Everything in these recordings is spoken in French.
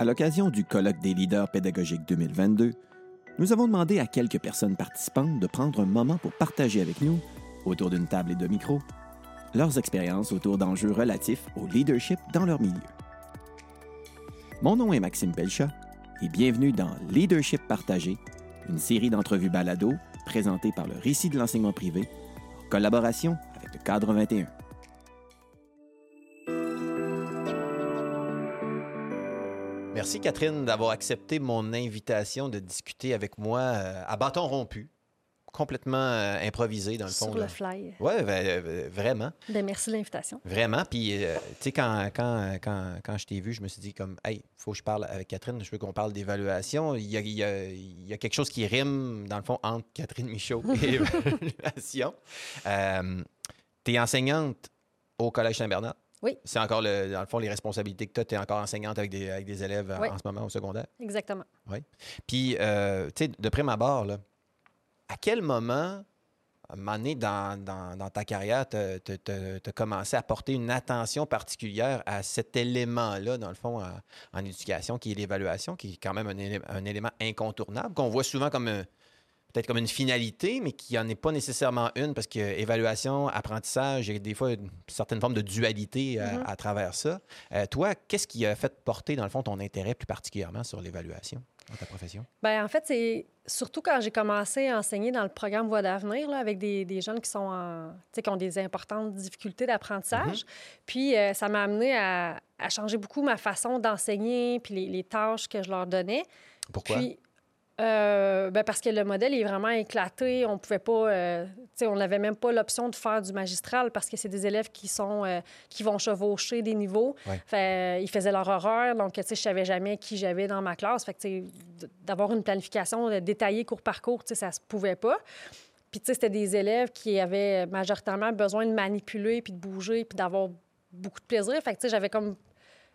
À l'occasion du colloque des leaders pédagogiques 2022, nous avons demandé à quelques personnes participantes de prendre un moment pour partager avec nous, autour d'une table et de micros, leurs expériences autour d'enjeux relatifs au leadership dans leur milieu. Mon nom est Maxime Pelchat et bienvenue dans Leadership partagé, une série d'entrevues balado présentées par le Récit de l'enseignement privé en collaboration avec le Cadre 21. Merci Catherine d'avoir accepté mon invitation de discuter avec moi euh, à bâton rompu, complètement euh, improvisé dans le fond. Sur le fly. Oui, vraiment. Ben, merci de l'invitation. Vraiment. Puis, euh, tu sais, quand, quand, quand, quand, je t'ai vu, je me suis dit comme, hey, il faut que je parle avec Catherine, je veux qu'on parle d'évaluation. Il y, a, il, y a, il y a, quelque chose qui rime, dans le fond, entre Catherine Michaud et évaluation. tu es enseignante au Collège Saint-Bernard. Oui. C'est encore, le, dans le fond, les responsabilités que tu as. Tu es encore enseignante avec des, avec des élèves oui. en ce moment au secondaire? Exactement. Oui. Puis, euh, tu sais, de prime abord, là, à quel moment, à un moment donné dans, dans, dans ta carrière, tu as commencé à porter une attention particulière à cet élément-là, dans le fond, en, en éducation, qui est l'évaluation, qui est quand même un, un élément incontournable, qu'on voit souvent comme un peut-être comme une finalité, mais qui n'en est pas nécessairement une, parce que évaluation, apprentissage, il y a des fois une certaine forme de dualité à, mm -hmm. à travers ça. Euh, toi, qu'est-ce qui a fait porter, dans le fond, ton intérêt plus particulièrement sur l'évaluation dans ta profession? Bien, en fait, c'est surtout quand j'ai commencé à enseigner dans le programme Voix d'avenir, avec des, des, jeunes qui, sont en, qui ont des importantes difficultés d'apprentissage. Mm -hmm. Puis, euh, ça m'a amené à, à, changer beaucoup ma façon d'enseigner, puis les, les, tâches que je leur donnais. Pourquoi? Puis, euh, ben parce que le modèle est vraiment éclaté. On pouvait pas, euh, on n'avait même pas l'option de faire du magistral parce que c'est des élèves qui sont, euh, qui vont chevaucher des niveaux. Ouais. Fait, ils faisaient leur horaire, donc je savais jamais qui j'avais dans ma classe. Fait que d'avoir une planification détaillée cours par cours, ça se pouvait pas. Puis c'était des élèves qui avaient majoritairement besoin de manipuler puis de bouger puis d'avoir beaucoup de plaisir. Fait que j'avais comme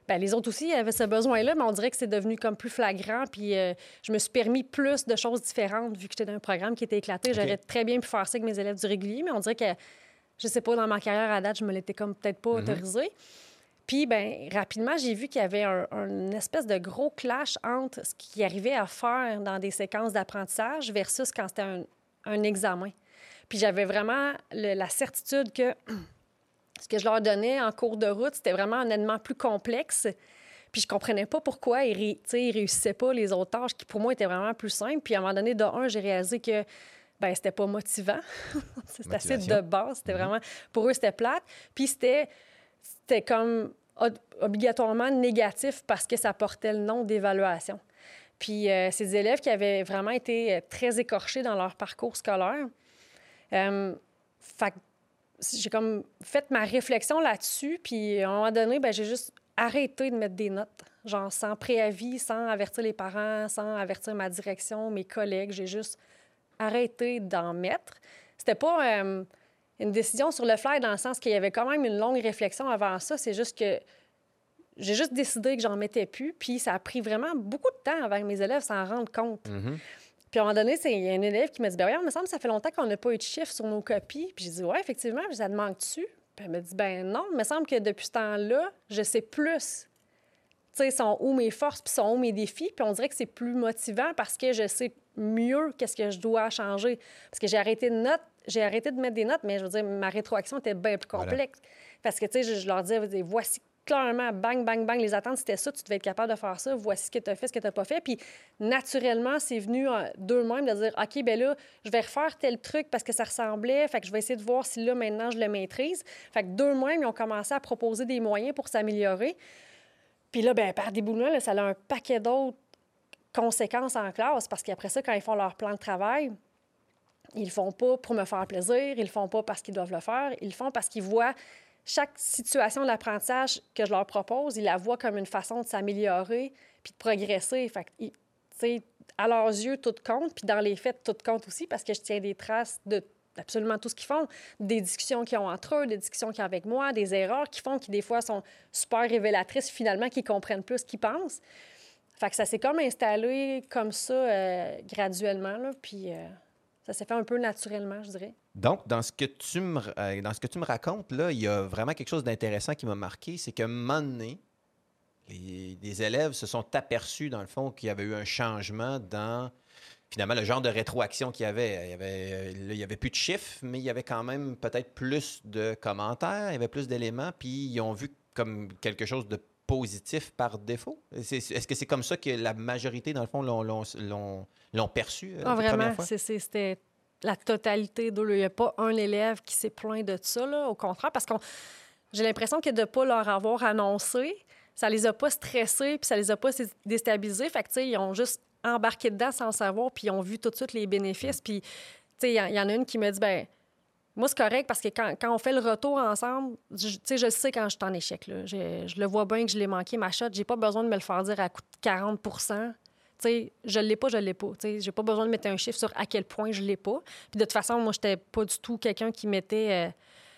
Bien, les autres aussi avaient ce besoin-là, mais on dirait que c'est devenu comme plus flagrant. Puis euh, je me suis permis plus de choses différentes vu que j'étais dans un programme qui était éclaté. Okay. J'aurais très bien pu faire ça avec mes élèves du régulier, mais on dirait que, je sais pas, dans ma carrière à date, je me l'étais comme peut-être pas mm -hmm. autorisée. Puis, ben rapidement, j'ai vu qu'il y avait un, un, espèce de gros clash entre ce qu'ils arrivaient à faire dans des séquences d'apprentissage versus quand c'était un, un, examen. Puis j'avais vraiment le, la certitude que ce que je leur donnais en cours de route, c'était vraiment un élément plus complexe. Puis je comprenais pas pourquoi ils, ré, ils réussissaient pas les autres tâches qui, pour moi, étaient vraiment plus simples. Puis à un moment donné, de un, j'ai réalisé que ben c'était pas motivant. c'était assez de base. C'était mm -hmm. vraiment... Pour eux, c'était plate. Puis c'était comme obligatoirement négatif parce que ça portait le nom d'évaluation. Puis euh, ces élèves qui avaient vraiment été très écorchés dans leur parcours scolaire, euh, fait j'ai comme fait ma réflexion là-dessus, puis à un moment donné, ben, j'ai juste arrêté de mettre des notes, genre sans préavis, sans avertir les parents, sans avertir ma direction, mes collègues. J'ai juste arrêté d'en mettre. C'était pas euh, une décision sur le fly dans le sens qu'il y avait quand même une longue réflexion avant ça. C'est juste que j'ai juste décidé que j'en mettais plus, puis ça a pris vraiment beaucoup de temps avant que mes élèves s'en rendent compte. Mm -hmm. Puis à un moment donné, il y a un élève qui m'a dit ben oui, il me semble que ça fait longtemps qu'on n'a pas eu de chiffres sur nos copies. Puis j'ai dit ouais, effectivement, puis ça te manque-tu? Puis elle me dit ben non, il me semble que depuis ce temps-là, je sais plus. Tu sais, sont où mes forces, puis sont où mes défis. Puis on dirait que c'est plus motivant parce que je sais mieux qu'est-ce que je dois changer. Parce que j'ai arrêté de notes, j'ai arrêté de mettre des notes, mais je veux dire, ma rétroaction était bien plus complexe. Voilà. Parce que, tu sais, je, je leur disais, voici clairement, bang, bang, bang, les attentes, c'était ça, tu devais être capable de faire ça, voici ce que tu as fait, ce que tu n'as pas fait. Puis, naturellement, c'est venu d'eux-mêmes de dire, OK, ben là, je vais refaire tel truc parce que ça ressemblait, fait que je vais essayer de voir si là, maintenant, je le maîtrise. Fait que d'eux-mêmes, ils ont commencé à proposer des moyens pour s'améliorer. Puis là, ben par déboulement, là, ça a un paquet d'autres conséquences en classe parce qu'après ça, quand ils font leur plan de travail, ils le font pas pour me faire plaisir, ils le font pas parce qu'ils doivent le faire, ils le font parce qu'ils voient chaque situation d'apprentissage que je leur propose, ils la voient comme une façon de s'améliorer puis de progresser. Fait que, à leurs yeux, tout compte, puis dans les faits, tout compte aussi, parce que je tiens des traces de absolument tout ce qu'ils font, des discussions qu'ils ont entre eux, des discussions qu'ils ont avec moi, des erreurs qu'ils font qui, des fois, sont super révélatrices, finalement, qu'ils comprennent plus qu'ils pensent. Fait ça s'est comme installé comme ça, euh, graduellement, puis euh, ça s'est fait un peu naturellement, je dirais. Donc, dans ce que tu me, euh, dans ce que tu me racontes, là, il y a vraiment quelque chose d'intéressant qui m'a marqué, c'est qu'à un moment donné, les, les élèves se sont aperçus, dans le fond, qu'il y avait eu un changement dans finalement le genre de rétroaction qu'il y avait. Il y avait, euh, là, il y avait plus de chiffres, mais il y avait quand même peut-être plus de commentaires, il y avait plus d'éléments, puis ils ont vu comme quelque chose de positif par défaut. Est-ce que c'est comme ça que la majorité, dans le fond, l'ont- perçu euh, Ah, vraiment, c'était la totalité. Il n'y a pas un élève qui s'est plaint de ça, au contraire, parce qu'on j'ai l'impression que de ne pas leur avoir annoncé, ça les a pas stressés, puis ça les a pas déstabilisés. Fait que, ils ont juste embarqué dedans sans savoir, puis ils ont vu tout de suite les bénéfices. Puis, il y, en- a une qui me dit, ben moi, c'est correct parce que quand, on fait le retour ensemble, je- sais, je sais quand je suis en échec. Je, le vois bien que je l'ai manqué, ma shot. J'ai pas besoin de me le faire dire à coût de 40 tu sais, je l'ai pas, je l'ai pas. Tu sais, j'ai pas besoin de mettre un chiffre sur à quel point je l'ai pas. Puis de toute façon, moi, j'étais pas du tout quelqu'un qui mettait. euh,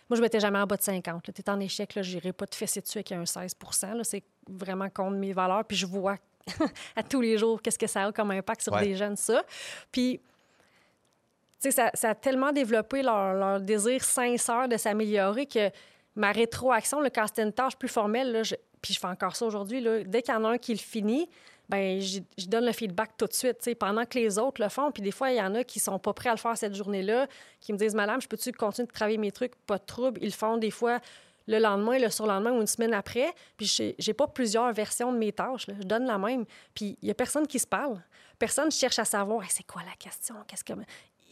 moi, je mettais jamais en bas de 50. Tu es en échec, là, j'irai pas te fesser dessus avec un 16 là. C'est vraiment contre mes valeurs. Puis je vois à tous les jours qu'est-ce que ça a comme impact sur Ouais. des jeunes, ça. Puis tu sais, ça, ça a tellement développé leur, leur désir sincère de s'améliorer que ma rétroaction, là, quand c'était une tâche plus formelle, là, je- puis je fais encore ça aujourd'hui, là, dès qu'il y en a un qui le finit, ben je donne le feedback tout de suite, tu pendant que les autres le font. Puis des fois, il y en a qui sont pas prêts à le faire cette journée-là, qui me disent, Madame, je peux-tu continuer de travailler mes trucs? Pas de trouble. Ils le font des fois le lendemain, le surlendemain ou une semaine après. Puis j'ai pas plusieurs versions de mes tâches. Je donne la même. Puis il y a personne qui se parle. Personne cherche à savoir, c'est quoi la question? Qu'est-ce que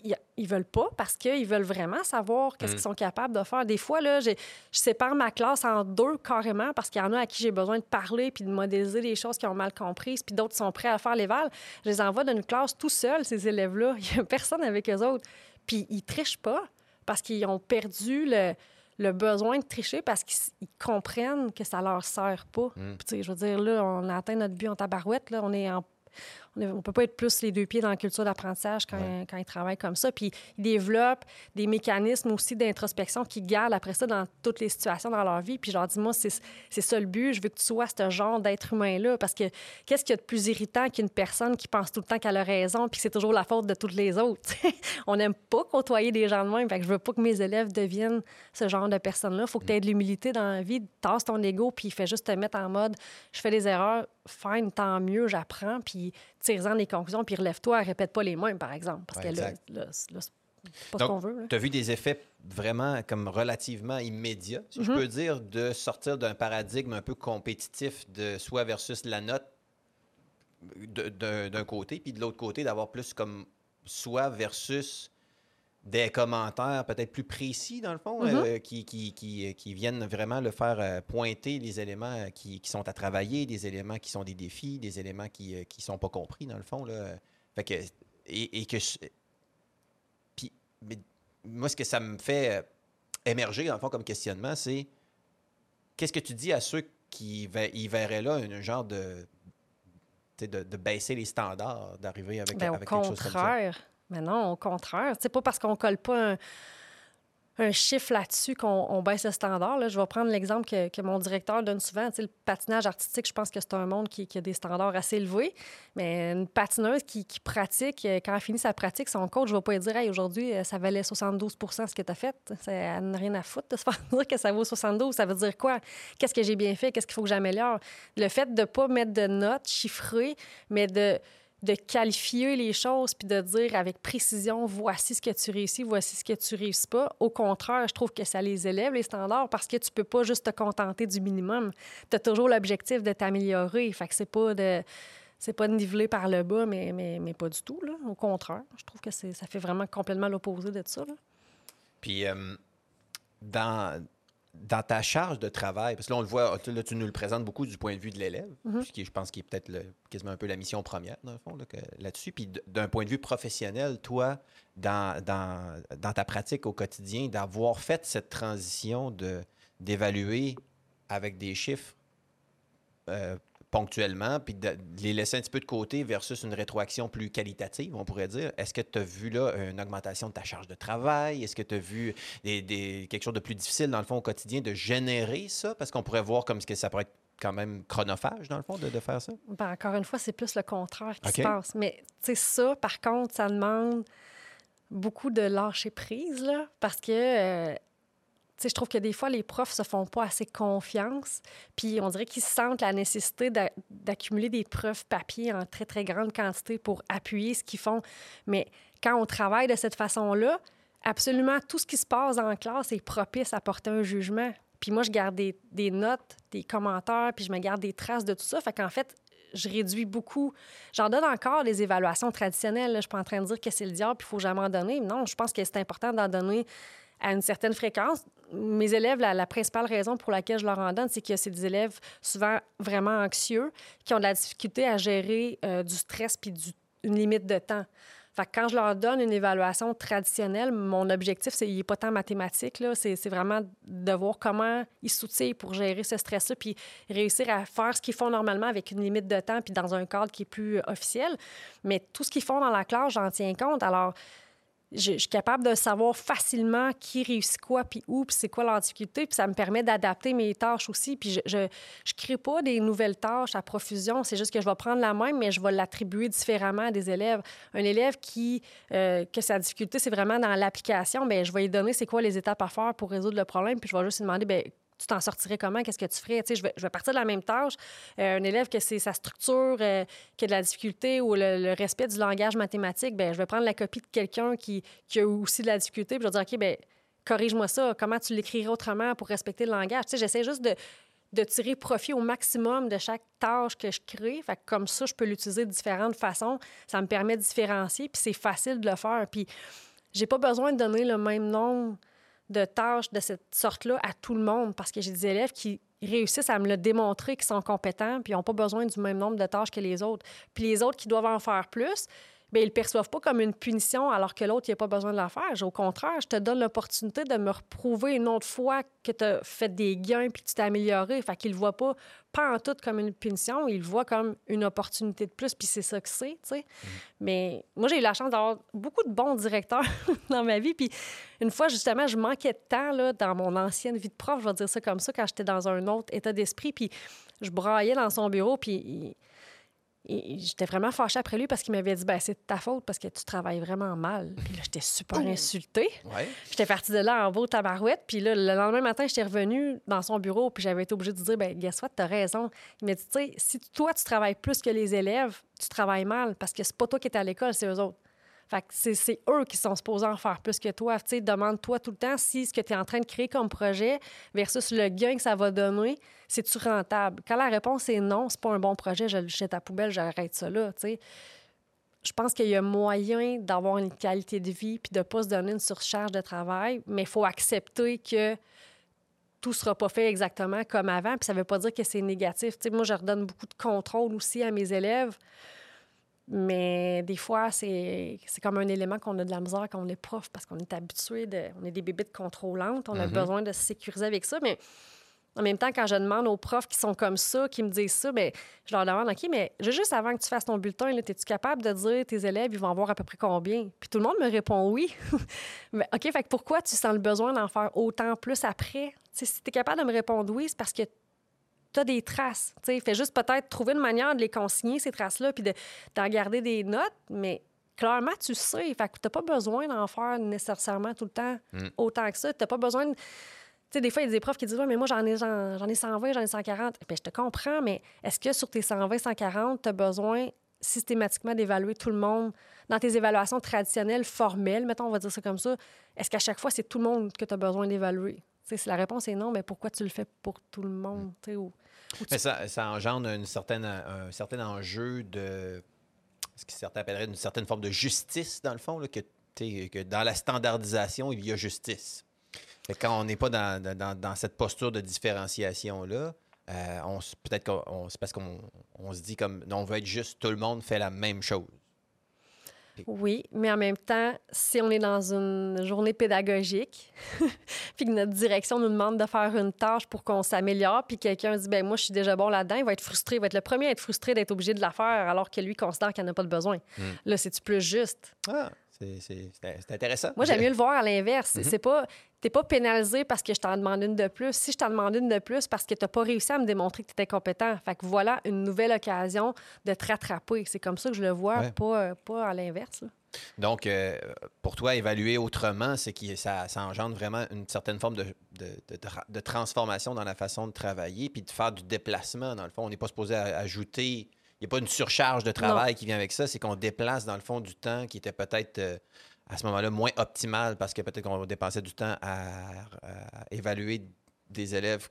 ils, ils veulent pas parce qu'ils veulent vraiment savoir qu'est-ce qu'ils sont capables de faire. Des fois, là, je sépare ma classe en deux carrément parce qu'il y en a à qui j'ai besoin de parler puis de modéliser des choses qui ont mal comprises, puis d'autres sont prêts à faire l'éval. Je les envoie dans une classe tout seuls, ces élèves-là. Il y a personne avec eux autres. Puis ils trichent pas parce qu'ils ont perdu le, le besoin de tricher parce qu'ils comprennent que ça leur sert pas. Puis, tu sais, je veux dire, là, on a atteint notre but en tabarouette. Là, on est en on ne peut pas être plus les deux pieds dans la culture d'apprentissage quand, quand ils travaillent comme ça. Puis ils développent des mécanismes aussi d'introspection qu'ils gardent après ça dans toutes les situations dans leur vie. Puis je leur dis, moi, c'est c'est ça le but. Je veux que tu sois ce genre d'être humain-là. Parce que qu'est-ce qu'il y a de plus irritant qu'une personne qui pense tout le temps qu'elle a raison puis que c'est toujours la faute de toutes les autres? on n'aime pas côtoyer des gens de même. Fait que je veux pas que mes élèves deviennent ce genre de personnes-là. Il faut que tu aies de l'humilité dans la vie. Tasse ton ego puis fais juste te mettre en mode, je fais des erreurs, fine, tant mieux, j'apprends. Puis tire-en des conclusions, puis relève-toi, répète pas les mêmes, par exemple. Parce Ouais, que là, exact. là, c'est- là, c'est pas ce qu'on veut. Tu as vu des effets vraiment comme relativement immédiats, si je Mhm. peux dire, de sortir d'un paradigme un peu compétitif de soi versus la note d'un côté, puis de l'autre côté, d'avoir plus comme soi versus des commentaires peut-être plus précis, dans le fond, Mhm. euh, qui, qui, qui, qui viennent vraiment le faire euh, pointer les éléments euh, qui, qui sont à travailler, des éléments qui sont des défis, des éléments qui ne sont pas compris, dans le fond. Là. Fait que, et, et que je- puis, mais moi, ce que ça me fait euh, émerger, dans le fond, comme questionnement, c'est qu'est-ce que tu dis à ceux qui y verraient là un genre de, de, de baisser les standards, d'arriver avec, Ben, au avec quelque chose comme ça? Mais non, au contraire. C'est pas parce qu'on colle pas un, chiffre là-dessus qu'on on baisse le standard. Je vais prendre l'exemple que, mon directeur donne souvent. Le patinage artistique, je pense que c'est un monde qui, a des standards assez élevés. Mais une patineuse qui, pratique, euh, quand elle finit sa pratique, son coach ne va pas lui dire Hey, aujourd'hui, euh, ça valait 72% ce que tu as fait. Ça, elle n'a rien à foutre de se faire dire que ça vaut 72. Ça veut dire quoi? Qu'est-ce que j'ai bien fait? Qu'est-ce qu'il faut que j'améliore? Le fait de ne pas mettre de notes chiffrées, mais de de qualifier les choses puis de dire avec précision voici ce que tu réussis, voici ce que tu réussis pas. Au contraire, je trouve que ça les élève les standards parce que tu peux pas juste te contenter du minimum. Tu as toujours l'objectif de t'améliorer. Fait que c'est pas de c'est pas de niveler par le bas, mais, mais, mais pas du tout. Là. Au contraire, je trouve que ça fait vraiment complètement l'opposé de ça. Puis, euh, dans, dans ta charge de travail, parce que là, on le voit, tu- là, tu nous le présentes beaucoup du point de vue de l'élève, Mhm. ce qui, je pense, qui est peut-être quasiment un peu la mission première, dans le fond, là, là-dessus. Puis, d'un point de vue professionnel, toi, dans, dans, dans ta pratique au quotidien, d'avoir fait cette transition de, d'évaluer avec des chiffres euh, ponctuellement, puis de, les laisser un petit peu de côté versus une rétroaction plus qualitative, on pourrait dire. Est-ce que tu as vu là une augmentation de ta charge de travail? Est-ce que tu as vu des, des- quelque chose de plus difficile dans le fond au quotidien de générer ça? Parce qu'on pourrait voir comme ce que ça pourrait être quand même chronophage dans le fond de, de faire ça. Ben, encore une fois, c'est plus le contraire qui OK. se passe. Mais tu sais, ça, par contre, ça demande beaucoup de lâcher prise, là, parce que, euh, je trouve que des fois, les profs se font pas assez confiance, puis on dirait qu'ils sentent la nécessité d'accumuler des preuves papier en très, très grande quantité pour appuyer ce qu'ils font. Mais quand on travaille de cette façon-là, absolument tout ce qui se passe en classe est propice à porter un jugement. Puis moi, je garde des, notes, des commentaires, puis je me garde des traces de tout ça. Fait qu'en fait, je réduis beaucoup. J'en donne encore des évaluations traditionnelles. Je suis pas en train de dire que c'est le diable, puis il faut jamais en donner. Non, je pense que c'est important d'en donner à une certaine fréquence. Mes élèves, la, principale raison pour laquelle je leur en donne, c'est que c'est des élèves souvent vraiment anxieux, qui ont de la difficulté à gérer euh, du stress puis une limite de temps. Quand je leur donne une évaluation traditionnelle, mon objectif, c'est, n'est pas tant mathématique, c'est, vraiment de voir comment ils s'outillent pour gérer ce stress-là, puis réussir à faire ce qu'ils font normalement avec une limite de temps, puis dans un cadre qui est plus officiel. Mais tout ce qu'ils font dans la classe, j'en tiens compte. Alors, je, suis capable de savoir facilement qui réussit quoi, puis où, puis c'est quoi leur difficulté, puis ça me permet d'adapter mes tâches aussi. Puis je ne crée pas des nouvelles tâches à profusion, c'est juste que je vais prendre la même, mais je vais l'attribuer différemment à des élèves. Un élève qui, euh, que sa difficulté, c'est vraiment dans l'application, bien, je vais lui donner c'est quoi les étapes à faire pour résoudre le problème, puis je vais juste lui demander, bien, tu t'en sortirais comment? Qu'est-ce que tu ferais? Tu sais, je, vais, partir de la même tâche. Euh, un élève que c'est sa structure euh, qui a de la difficulté ou le, respect du langage mathématique, ben je vais prendre la copie de quelqu'un qui, qui, a aussi de la difficulté, puis je vais dire, OK, ben corrige-moi ça. Comment tu l'écrirais autrement pour respecter le langage? Tu j'essaie juste de, tirer profit au maximum de chaque tâche que je crée. Fait que comme ça, je peux l'utiliser de différentes façons. Ça me permet de différencier, puis c'est facile de le faire. Puis j'ai pas besoin de donner le même nombre de tâches de cette sorte-là à tout le monde parce que j'ai des élèves qui réussissent à me le démontrer qu'ils sont compétents puis n'ont pas besoin du même nombre de tâches que les autres. Puis les autres qui doivent en faire plus, bien, ils ne le perçoivent pas comme une punition alors que l'autre, il n'a pas besoin de la faire. Au contraire, je te donne l'opportunité de me reprouver une autre fois que tu as fait des gains puis que tu t'es amélioré. Fait qu'ils ne le voient pas, pas en tout comme une punition, ils le voient comme une opportunité de plus, puis c'est ça que c'est, tu sais. Mm-hmm. Mais moi, j'ai eu la chance d'avoir beaucoup de bons directeurs dans ma vie. Puis une fois, justement, je manquais de temps là, dans mon ancienne vie de prof, je vais dire ça comme ça, quand j'étais dans un autre état d'esprit. Puis je braillais dans son bureau, puis et j'étais vraiment fâchée après lui parce qu'il m'avait dit ben, c'est de ta faute parce que tu travailles vraiment mal. Puis là, j'étais super insultée. J'étais partie de là en beau tabarouette. Puis là, le lendemain matin, j'étais revenue dans son bureau. Puis j'avais été obligée de dire ben, guess what, t'as raison. Il m'a dit tu sais, si toi, tu travailles plus que les élèves, tu travailles mal parce que c'est pas toi qui es à l'école, c'est eux autres. Fait que c'est eux qui sont supposés en faire plus que toi. Tu sais, demande-toi tout le temps si ce que tu es en train de créer comme projet versus le gain que ça va donner, c'est-tu rentable? Quand la réponse est non, c'est pas un bon projet, je le jette à poubelle, j'arrête ça là, tu. Je pense qu'il y a moyen d'avoir une qualité de vie puis de pas se donner une surcharge de travail, mais il faut accepter que tout sera pas fait exactement comme avant. Puis ça veut pas dire que c'est négatif. Tu sais, moi, je redonne beaucoup de contrôle aussi à mes élèves. Mais des fois, c'est comme un élément qu'on a de la misère quand on est prof parce qu'on est habitué, de, on est des bébés contrôlantes, on a mm-hmm. besoin de se sécuriser avec ça. Mais en même temps, quand je demande aux profs qui sont comme ça, qui me disent ça, bien, je leur demande OK, mais juste avant que tu fasses ton bulletin, es-tu capable de dire tes élèves, ils vont avoir à peu près combien? Puis tout le monde me répond oui. mais OK, fait que pourquoi tu sens le besoin d'en faire autant plus après? Si tu es capable de me répondre oui, c'est parce que tu as des traces. Tu fais juste peut-être trouver une manière de les consigner, ces traces-là, puis d'en garder des notes, mais clairement, tu sais. Fait que tu n'as pas besoin d'en faire nécessairement tout le temps mm. autant que ça. Tu n'as pas besoin de... Tu sais, des fois, il y a des profs qui disent ouais, mais moi, j'en ai, j'en, ai 120, j'en ai 140. Bien, je te comprends, mais est-ce que sur tes 120, 140, tu as besoin systématiquement d'évaluer tout le monde dans tes évaluations traditionnelles, formelles, mettons, on va dire ça comme ça? Est-ce qu'à chaque fois, c'est tout le monde que tu as besoin d'évaluer? si la réponse est non, mais pourquoi tu le fais pour tout le monde? Mm. Ou, mais ça, engendre une certaine, un certain enjeu de ce que certains appelleraient une certaine forme de justice, dans le fond, là, que, que dans la standardisation, il y a justice. quand on n'est pas dans, dans, dans, cette posture de différenciation-là, euh, peut-être que c'est parce qu'on on se dit comme on veut être juste, tout le monde fait la même chose. Oui, mais en même temps, si on est dans une journée pédagogique, puis que notre direction nous demande de faire une tâche pour qu'on s'améliore, puis quelqu'un dit ben moi je suis déjà bon là-dedans, il va être frustré, il va être le premier à être frustré d'être obligé de la faire alors que lui considère qu'il n'en a pas de besoin. Hmm. Là, c'est-tu plus juste? Ah. C'est intéressant. Moi, j'aime mieux le voir à l'inverse. Mhm. C'est pas, t'es pas pénalisé parce que je t'en demande une de plus. Si je t'en demande une de plus, parce que t'as pas réussi à me démontrer que tu étais compétent. Fait que voilà une nouvelle occasion de te rattraper. C'est comme ça que je le vois, pas, pas à l'inverse. Donc, euh, pour toi, évaluer autrement, c'est que ça, ça, engendre vraiment une certaine forme de, de, de, transformation dans la façon de travailler, puis de faire du déplacement. Dans le fond, on n'est pas supposé ajouter. Il n'y a pas une surcharge de travail qui vient avec ça, c'est qu'on déplace, dans le fond, du temps qui était peut-être euh, à ce moment-là moins optimal parce que peut-être qu'on dépensait du temps à, évaluer des élèves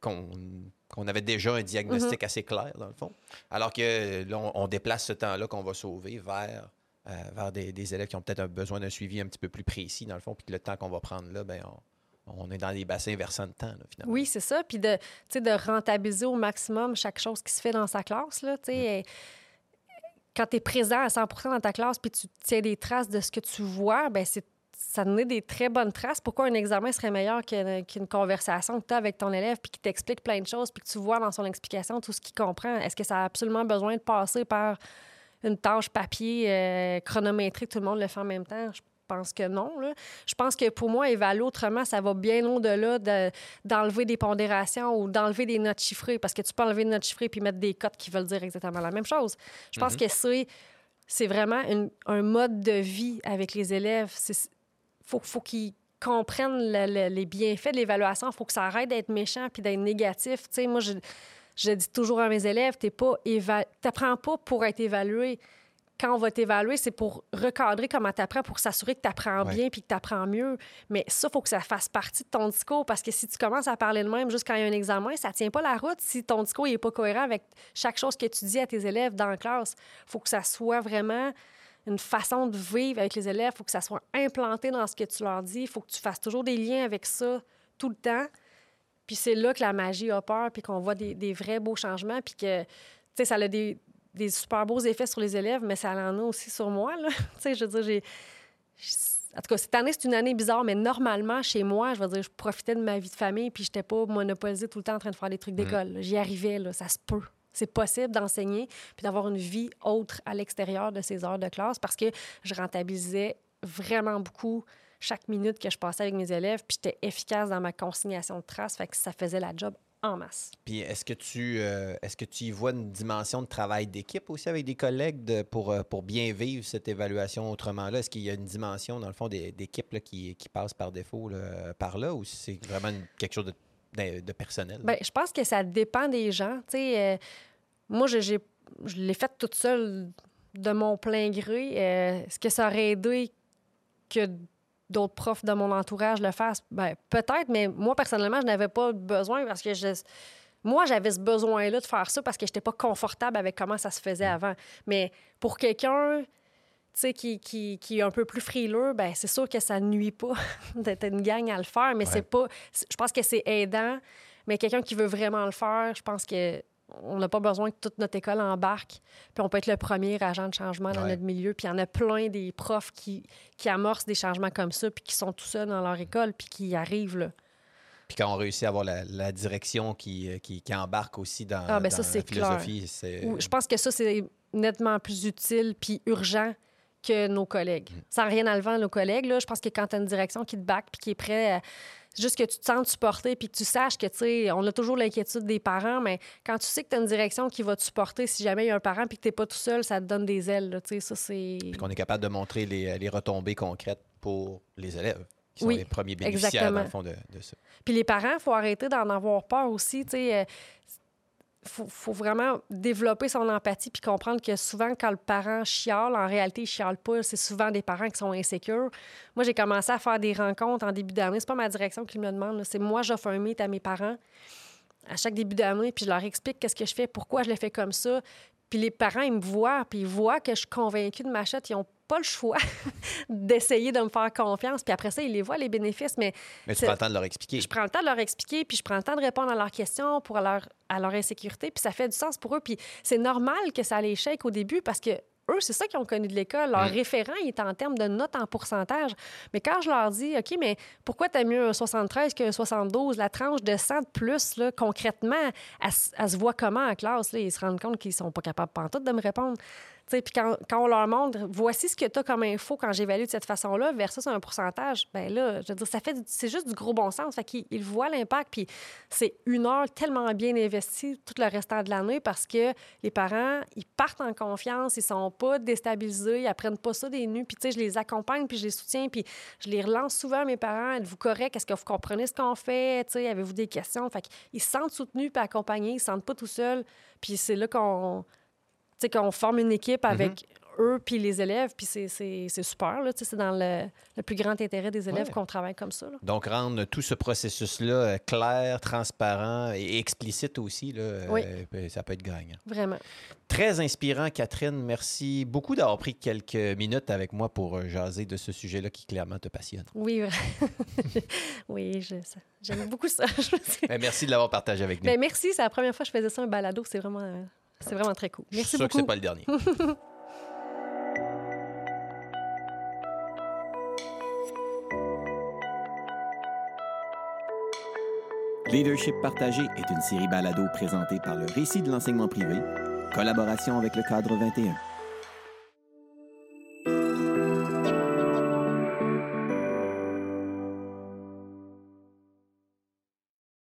qu'on avait déjà un diagnostic mm-hmm. assez clair, dans le fond. Alors que là, on déplace ce temps-là qu'on va sauver vers euh, vers des, élèves qui ont peut-être besoin d'un suivi un petit peu plus précis, dans le fond, puis le temps qu'on va prendre là, ben on, est dans des bassins versants de temps, finalement. Oui, c'est ça. Puis de, de rentabiliser au maximum chaque chose qui se fait dans sa classe. Là, mm. Quand tu es présent à 100% dans ta classe puis tu tiens des traces de ce que tu vois, ben c'est ça donne des très bonnes traces. Pourquoi un examen serait meilleur qu'une conversation que tu as avec ton élève puis qui t'explique plein de choses puis que tu vois dans son explication tout ce qu'il comprend? Est-ce que ça a absolument besoin de passer par une tâche papier euh, chronométrique, tout le monde le fait en même temps? Pense que non. Je pense que pour moi, évaluer autrement, ça va bien au-delà d'enlever des pondérations ou d'enlever des notes chiffrées, parce que tu peux enlever des notes chiffrées puis mettre des cotes qui veulent dire exactement la même chose. Je pense mm-hmm. que c'est, c'est vraiment un mode de vie avec les élèves. Il faut, faut qu'ils comprennent les bienfaits de l'évaluation. Il faut que ça arrête d'être méchant puis d'être négatif. Moi, je je dis toujours à mes élèves, tu n'apprends pas pour être évalué. Quand on va t'évaluer, c'est pour recadrer comment tu apprends, pour s'assurer que tu apprends bien puis que tu apprends mieux. Mais ça, il faut que ça fasse partie de ton discours parce que si tu commences à parler de même juste quand il y a un examen, ça ne tient pas la route si ton discours n'est pas cohérent avec chaque chose que tu dis à tes élèves dans la classe. Il faut que ça soit vraiment une façon de vivre avec les élèves. Il faut que ça soit implanté dans ce que tu leur dis. Il faut que tu fasses toujours des liens avec ça tout le temps. Puis c'est là que la magie opère, puis qu'on voit des, vrais beaux changements, puis que, tu sais, ça a des, super beaux effets sur les élèves, mais ça en a aussi sur moi, là. tu sais, je veux dire, j'ai... En tout cas, cette année, c'est une année bizarre, mais normalement, chez moi, je veux dire, je profitais de ma vie de famille, puis j'étais pas monopolisée tout le temps en train de faire des trucs d'école. J'y arrivais, là, ça se peut. C'est possible d'enseigner puis d'avoir une vie autre à l'extérieur de ces heures de classe parce que je rentabilisais vraiment beaucoup chaque minute que je passais avec mes élèves, puis j'étais efficace dans ma consignation de traces, fait que ça faisait la job en masse. Puis est-ce que tu euh, est-ce que tu y vois une dimension de travail d'équipe aussi avec des collègues de, pour, euh, pour bien vivre cette évaluation autrement là? Est-ce qu'il y a une dimension, dans le fond, d'équipe qui, qui passe par défaut par là ou c'est vraiment quelque chose de, de, personnel? Bien, je pense que ça dépend des gens. Euh, moi, je, je l'ai fait toute seule de mon plein gré. Est-ce que ça aurait aidé que d'autres profs de mon entourage le fassent? Ben, peut-être, mais moi, personnellement, je n'avais pas besoin parce que je, moi, j'avais ce besoin-là de faire ça parce que je n'étais pas confortable avec comment ça se faisait avant. Mais pour quelqu'un qui, qui, qui, est un peu plus frileux, ben c'est sûr que ça ne nuit pas d'être une gang à le faire, mais c'est pas... Je pense que c'est aidant, mais quelqu'un qui veut vraiment le faire, je pense que on n'a pas besoin que toute notre école embarque. Puis on peut être le premier agent de changement dans notre milieu. Puis il y en a plein des profs qui, qui amorcent des changements comme ça, puis qui sont tout seuls dans leur école, puis qui y arrivent. Là. Puis quand on réussit à avoir la, direction qui, qui, embarque aussi dans, ah, ben la philosophie. Je pense que ça, c'est nettement plus utile puis urgent que nos collègues. Mm. Sans rien enlever à nos collègues, là, je pense que quand tu as une direction qui te back puis qui est prêt à juste que tu te sens supporté puis que tu saches que, tu sais, on a toujours l'inquiétude des parents, mais quand tu sais que tu as une direction qui va te supporter si jamais il y a un parent puis que tu n'es pas tout seul, ça te donne des ailes. Tu sais, ça, c'est. Puis qu'on est capable de montrer les, les, retombées concrètes pour les élèves. Qui sont les premiers bénéficiaires, dans le fond, de, de ça. Puis les parents, il faut arrêter d'en avoir peur aussi. Tu sais, euh, faut, faut, vraiment développer son empathie puis comprendre que souvent, quand le parent chiale, en réalité, il chiale pas. C'est souvent des parents qui sont insécures. Moi, j'ai commencé à faire des rencontres en début d'année. C'est pas ma direction qui me demande. C'est moi, j'offre un meet à mes parents à chaque début d'année, puis je leur explique qu'est-ce que je fais, pourquoi je le fais comme ça. Puis les parents, ils me voient, puis ils voient que je suis convaincue de ma chute. Ils ont pas le choix d'essayer de me faire confiance. Puis après ça, ils les voient, les bénéfices. Mais, mais tu prends le temps de leur expliquer. Je prends le temps de leur expliquer, puis je prends le temps de répondre à leurs questions pour leur, à leur insécurité. Puis ça fait du sens pour eux. Puis c'est normal que ça les shake au début parce que eux, c'est ça qu'ils ont connu de l'école. Leur mm. référent, il est en termes de notes en pourcentage. Mais quand je leur dis, OK, mais pourquoi tu as mieux un 73 qu'un 72? La tranche de 100 de plus, là, concrètement, elle, se voit comment en classe? Là? Ils se rendent compte qu'ils sont pas capables pantoute de me répondre Puis quand, on leur montre, voici ce que tu as comme info quand j'évalue de cette façon-là, versus un pourcentage, ben là, je veux dire, ça fait, c'est juste du gros bon sens. Fait qu'ils voient l'impact. Puis c'est une heure tellement bien investie tout le restant de l'année parce que les parents, ils partent en confiance, ils sont pas déstabilisés, ils apprennent pas ça des nus. Puis tu sais, je les accompagne, puis je les soutiens, puis je les relance souvent à mes parents. Êtes-vous correct? Est-ce que vous comprenez ce qu'on fait? Tu sais, avez-vous des questions? Fait qu'ils se sentent soutenus puis accompagnés, ils se sentent pas tout seuls. Puis c'est là qu'on qu'on forme une équipe avec mm-hmm. eux puis les élèves, puis c'est super. C'est dans le, le, plus grand intérêt des élèves qu'on travaille comme ça. Donc, rendre tout ce processus-là euh, clair, transparent et explicite aussi, là, euh, ben, ça peut être gagnant. Vraiment. Très inspirant, Catherine. Merci beaucoup d'avoir pris quelques minutes avec moi pour euh, jaser de ce sujet-là qui clairement te passionne. Oui, oui, j'aime beaucoup ça. Ben, merci de l'avoir partagé avec nous. Ben, merci, c'est la première fois que je faisais ça un balado. C'est vraiment c'est vraiment très cool. Merci beaucoup. Je suis sûr que c'est pas le dernier. Leadership partagé est une série balado présentée par le Récit de l'enseignement privé, collaboration avec le cadre 21.